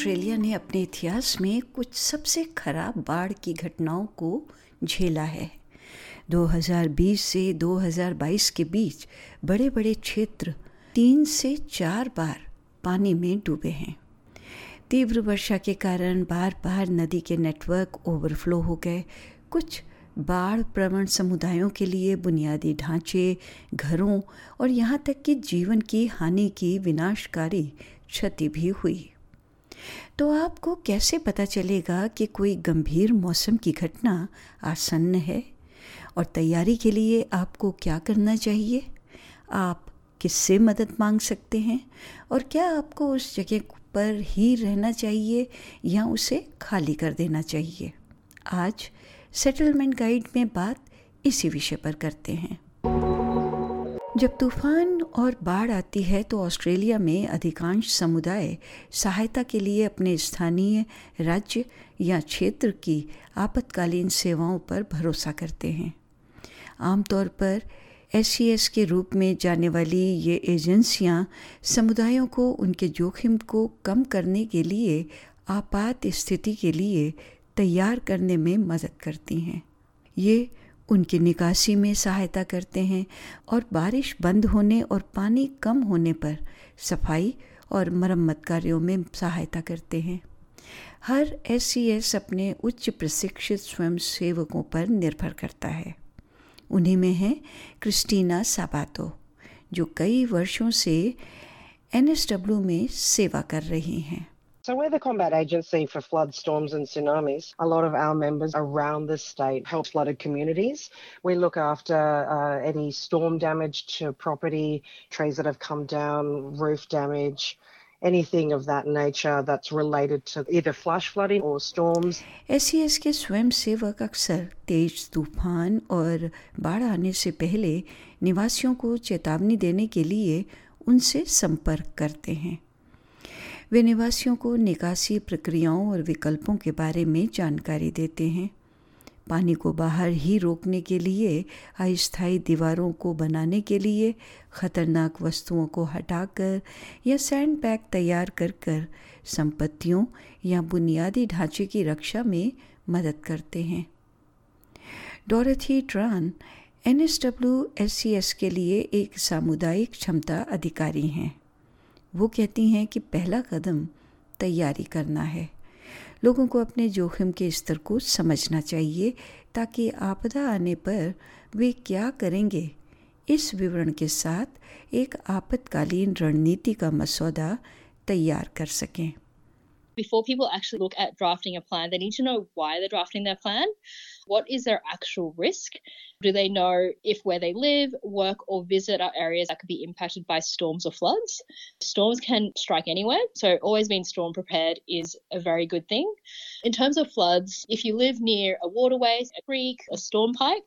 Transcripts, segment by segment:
Australia ने अपने इतिहास में कुछ सबसे खराब बाढ़ की घटनाओं को झेला है। 2020 से 2022 के बीच बड़े बड़े क्षेत्र तीन से चार बार पानी में डूबे हैं। तीव्र वर्षा के कारण बार बार नदी के नेटवर्क ओवरफ्लो हो गए। कुछ बाढ़ प्रवण समुदायों के लिए बुनियादी ढांचे, घरों और यहाँ तक कि जीवन की हानि की विनाशकारी क्षति भी हुई। तो आपको कैसे पता चलेगा कि कोई गंभीर मौसम की घटना आसन्न है? और तैयारी के लिए आपको क्या करना चाहिए? आप किससे मदद मांग सकते हैं? और क्या आपको उस जगह पर ही रहना चाहिए या उसे खाली कर देना चाहिए? आज सेटलमेंट गाइड में बात इसी विषय पर करते हैं। जब तूफ़ान और बाढ़ आती है तो ऑस्ट्रेलिया में अधिकांश समुदाय सहायता के लिए अपने स्थानीय राज्य या क्षेत्र की आपातकालीन सेवाओं पर भरोसा करते हैं। आमतौर पर एस के रूप में जाने वाली ये एजेंसियाँ समुदायों को उनके जोखिम को कम करने के लिए आपात स्थिति के लिए तैयार करने में मदद करती हैं। ये उनकी निकासी में सहायता करते हैं और बारिश बंद होने और पानी कम होने पर सफ़ाई और मरम्मत कार्यों में सहायता करते हैं। हर एस अपने उच्च प्रशिक्षित स्वयं सेवकों पर निर्भर करता है। उन्हीं में हैं क्रिस्टीना साबातो, जो कई वर्षों से एनएसडब्ल्यू में सेवा कर रही हैं। So we're the combat agency for floods, storms and tsunamis. A lot of our members around the state help flooded communities. We look after uh, any storm damage to property, trees that have come down, roof damage, anything of that nature that's related to either flash flooding or storms. S के स्वयं सेवक अक्सर तेज तूफान और बाढ़ आने से पहले निवासियों को चेतावनी देने के लिए उनसे संपर्क करते हैं वे निवासियों को निकासी प्रक्रियाओं और विकल्पों के बारे में जानकारी देते हैं। पानी को बाहर ही रोकने के लिए, अस्थायी दीवारों को बनाने के लिए, खतरनाक वस्तुओं को हटाकर या सैंड बैग तैयार कर कर संपत्तियों या बुनियादी ढांचे की रक्षा में मदद करते हैं। डोरथी ट्रान एन एस के लिए एक सामुदायिक क्षमता अधिकारी हैं। वो कहती हैं कि पहला कदम तैयारी करना है। लोगों को अपने जोखिम के स्तर को समझना चाहिए ताकि आपदा आने पर वे क्या करेंगे। इस विवरण के साथ एक आपातकालीन रणनीति का मसौदा तैयार कर सकें। Before people actually look at drafting a plan, they need to know why they're drafting their plan. What is their actual risk? Do they know if where they live, work, or visit are areas that could be impacted by storms or floods? Storms can strike anywhere, so always being storm prepared is a very good thing. In terms of floods, if you live near a waterway, a creek, a storm pipe,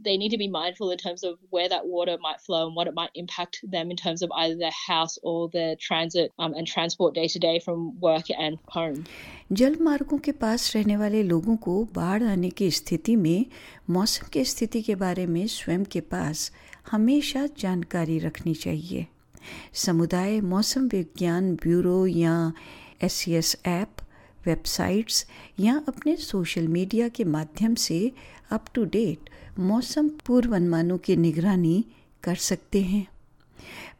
they need to be mindful in terms of where that water might flow and what it might impact them in terms of either their house or their transit um, and transport day to day from work and home. जल मार्गों के पास रहने वाले लोगों को बाढ़ आने की स्थिति में मौसम की स्थिति के बारे में स्वयं के पास हमेशा जानकारी रखनी चाहिए समुदाय मौसम विज्ञान ब्यूरो या एस ऐप वेबसाइट्स या अपने सोशल मीडिया के माध्यम से अप टू डेट मौसम पूर्वानुमानों की निगरानी कर सकते हैं।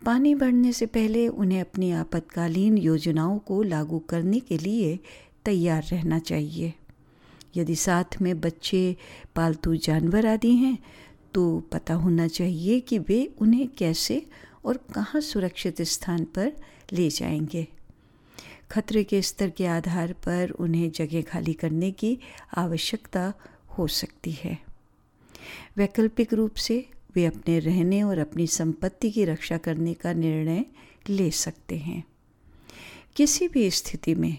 पानी बढ़ने से पहले उन्हें अपनी आपातकालीन योजनाओं को लागू करने के लिए तैयार रहना चाहिए। यदि साथ में बच्चे, पालतू जानवर आदि हैं तो पता होना चाहिए कि वे उन्हें कैसे और कहाँ सुरक्षित स्थान पर ले जाएँगे। खतरे के स्तर के आधार पर उन्हें जगह खाली करने की आवश्यकता हो सकती है। वैकल्पिक रूप से वे अपने रहने और अपनी संपत्ति की रक्षा करने का निर्णय ले सकते हैं। किसी भी स्थिति में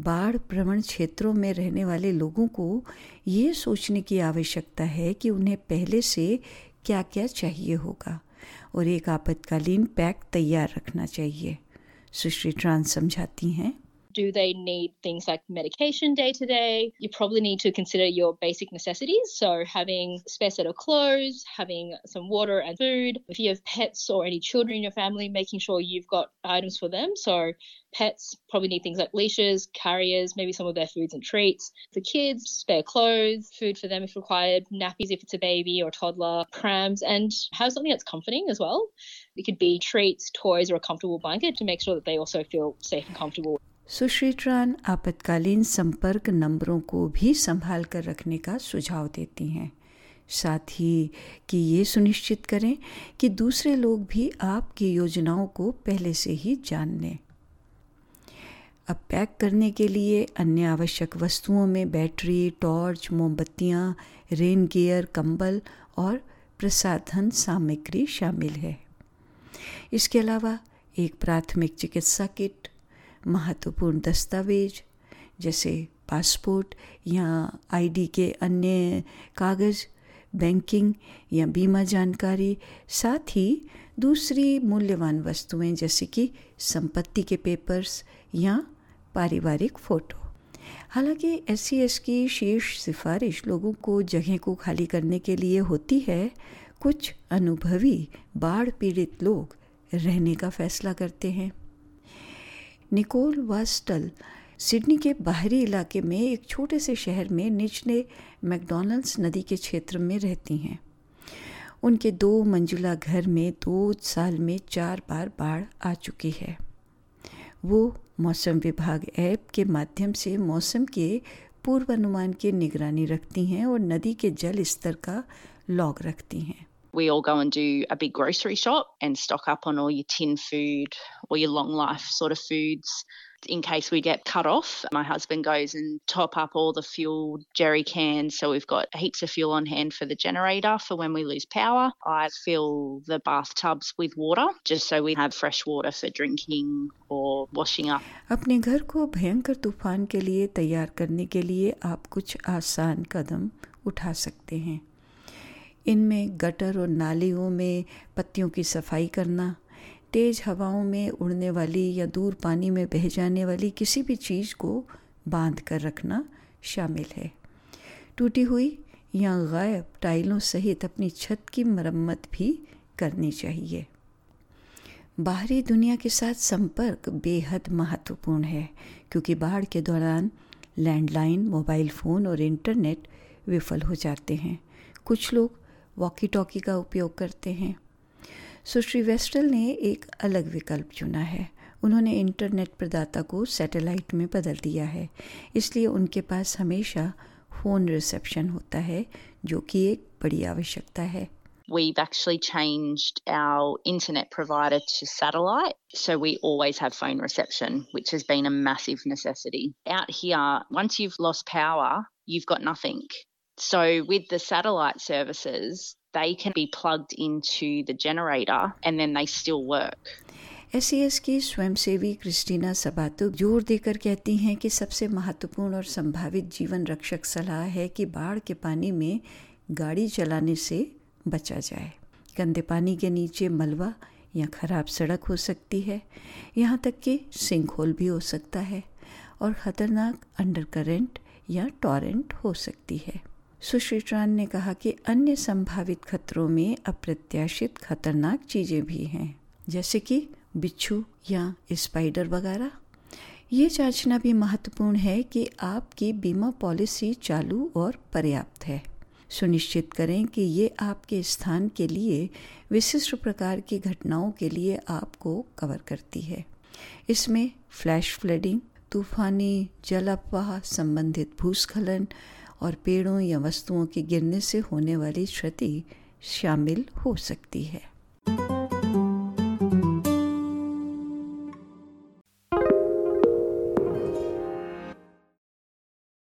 बाढ़ प्रवण क्षेत्रों में रहने वाले लोगों को ये सोचने की आवश्यकता है कि उन्हें पहले से क्या क्या चाहिए होगा और एक आपातकालीन पैक तैयार रखना चाहिए। सुश्री ट्रांस समझाती हैं। Do they need things like medication day to day? You probably need to consider your basic necessities. So, having a spare set of clothes, having some water and food. If you have pets or any children in your family, making sure you've got items for them. So, pets probably need things like leashes, carriers, maybe some of their foods and treats. For kids, spare clothes, food for them if required, nappies if it's a baby or toddler, prams, and have something that's comforting as well. It could be treats, toys, or a comfortable blanket to make sure that they also feel safe and comfortable. सुश्री ट्रान आपातकालीन संपर्क नंबरों को भी संभाल कर रखने का सुझाव देती हैं। साथ ही कि ये सुनिश्चित करें कि दूसरे लोग भी आपकी योजनाओं को पहले से ही जान लें। अब पैक करने के लिए अन्य आवश्यक वस्तुओं में बैटरी, टॉर्च, मोमबत्तियाँ, रेन गियर, कंबल और प्रसाधन सामग्री शामिल है। इसके अलावा एक प्राथमिक चिकित्सा किट महत्वपूर्ण दस्तावेज़, जैसे पासपोर्ट या आईडी के अन्य कागज़ बैंकिंग या बीमा जानकारी, साथ ही दूसरी मूल्यवान वस्तुएँ जैसे कि संपत्ति के पेपर्स या पारिवारिक फ़ोटो हालाँकि एस की शीर्ष सिफारिश लोगों को जगह को खाली करने के लिए होती है, कुछ अनुभवी बाढ़ पीड़ित लोग रहने का फैसला करते हैं। निकोल वास्टल, सिडनी के बाहरी इलाके में एक छोटे से शहर में निचले मैकडोनल्ड्स नदी के क्षेत्र में रहती हैं। उनके दो मंजिला घर में दो साल में चार बार बाढ़ आ चुकी है। वो मौसम विभाग ऐप के माध्यम से मौसम के पूर्वानुमान की निगरानी रखती हैं और नदी के जल स्तर का लॉग रखती हैं। we all go and do a big grocery shop and stock up on all your tin food or your long life sort of foods in case we get cut off. My husband goes and top up all the fuel jerry cans, so we've got heaps of fuel on hand for the generator for when we lose power. I fill the bathtubs with water just so we have fresh water for drinking or washing up. अपने घर को भयंकर तूफान के लिए तैयार करने के लिए आप कुछ आसान कदम उठा सकते हैं इनमें गटर और नालियों में पत्तियों की सफ़ाई करना, तेज़ हवाओं में उड़ने वाली या दूर पानी में बह जाने वाली किसी भी चीज़ को बाँध कर रखना शामिल है। टूटी हुई या गायब टाइलों सहित अपनी छत की मरम्मत भी करनी चाहिए। बाहरी दुनिया के साथ संपर्क बेहद महत्वपूर्ण है, क्योंकि बाढ़ के दौरान लैंडलाइन, मोबाइल फ़ोन और इंटरनेट विफल हो जाते हैं। कुछ लोग वॉकी टॉकी का उपयोग करते हैं सुश्री वेस्टल ने एक अलग विकल्प चुना है उन्होंने इंटरनेट प्रदाता को सैटेलाइट में बदल दिया है इसलिए उनके पास हमेशा फ़ोन रिसेप्शन होता है जो कि एक बड़ी आवश्यकता है we've actually changed our internet provider to satellite. So we always have phone reception, which has been a massive necessity. Out here, once you've lost power, you've got nothing. So with the satellite services, they can be plugged into the generator and then they still work. एस की स्वयंसेवी Christina सबातु ज़ोर देकर कहती हैं कि सबसे महत्वपूर्ण और संभावित जीवन रक्षक सलाह है कि बाढ़ के पानी में गाड़ी चलाने से बचा जाए। गंदे पानी के नीचे मलबा या खराब सड़क हो सकती है। यहाँ तक कि सिंक होल भी हो सकता है और ख़तरनाक अंडर करेंट या टॉरेंट हो सकती है। सुश्री ट्रान ने कहा कि अन्य संभावित खतरों में अप्रत्याशित खतरनाक चीज़ें भी हैं, जैसे कि बिच्छू या स्पाइडर वगैरह। ये जांचना भी महत्वपूर्ण है कि आपकी बीमा पॉलिसी चालू और पर्याप्त है। सुनिश्चित करें कि ये आपके स्थान के लिए विशिष्ट प्रकार की घटनाओं के लिए आपको कवर करती है। इसमें फ्लैश फ्लडिंग तूफानी जल अफवाह संबंधित भूस्खलन और पेड़ों या वस्तुओं के गिरने से होने वाली क्षति शामिल हो सकती है।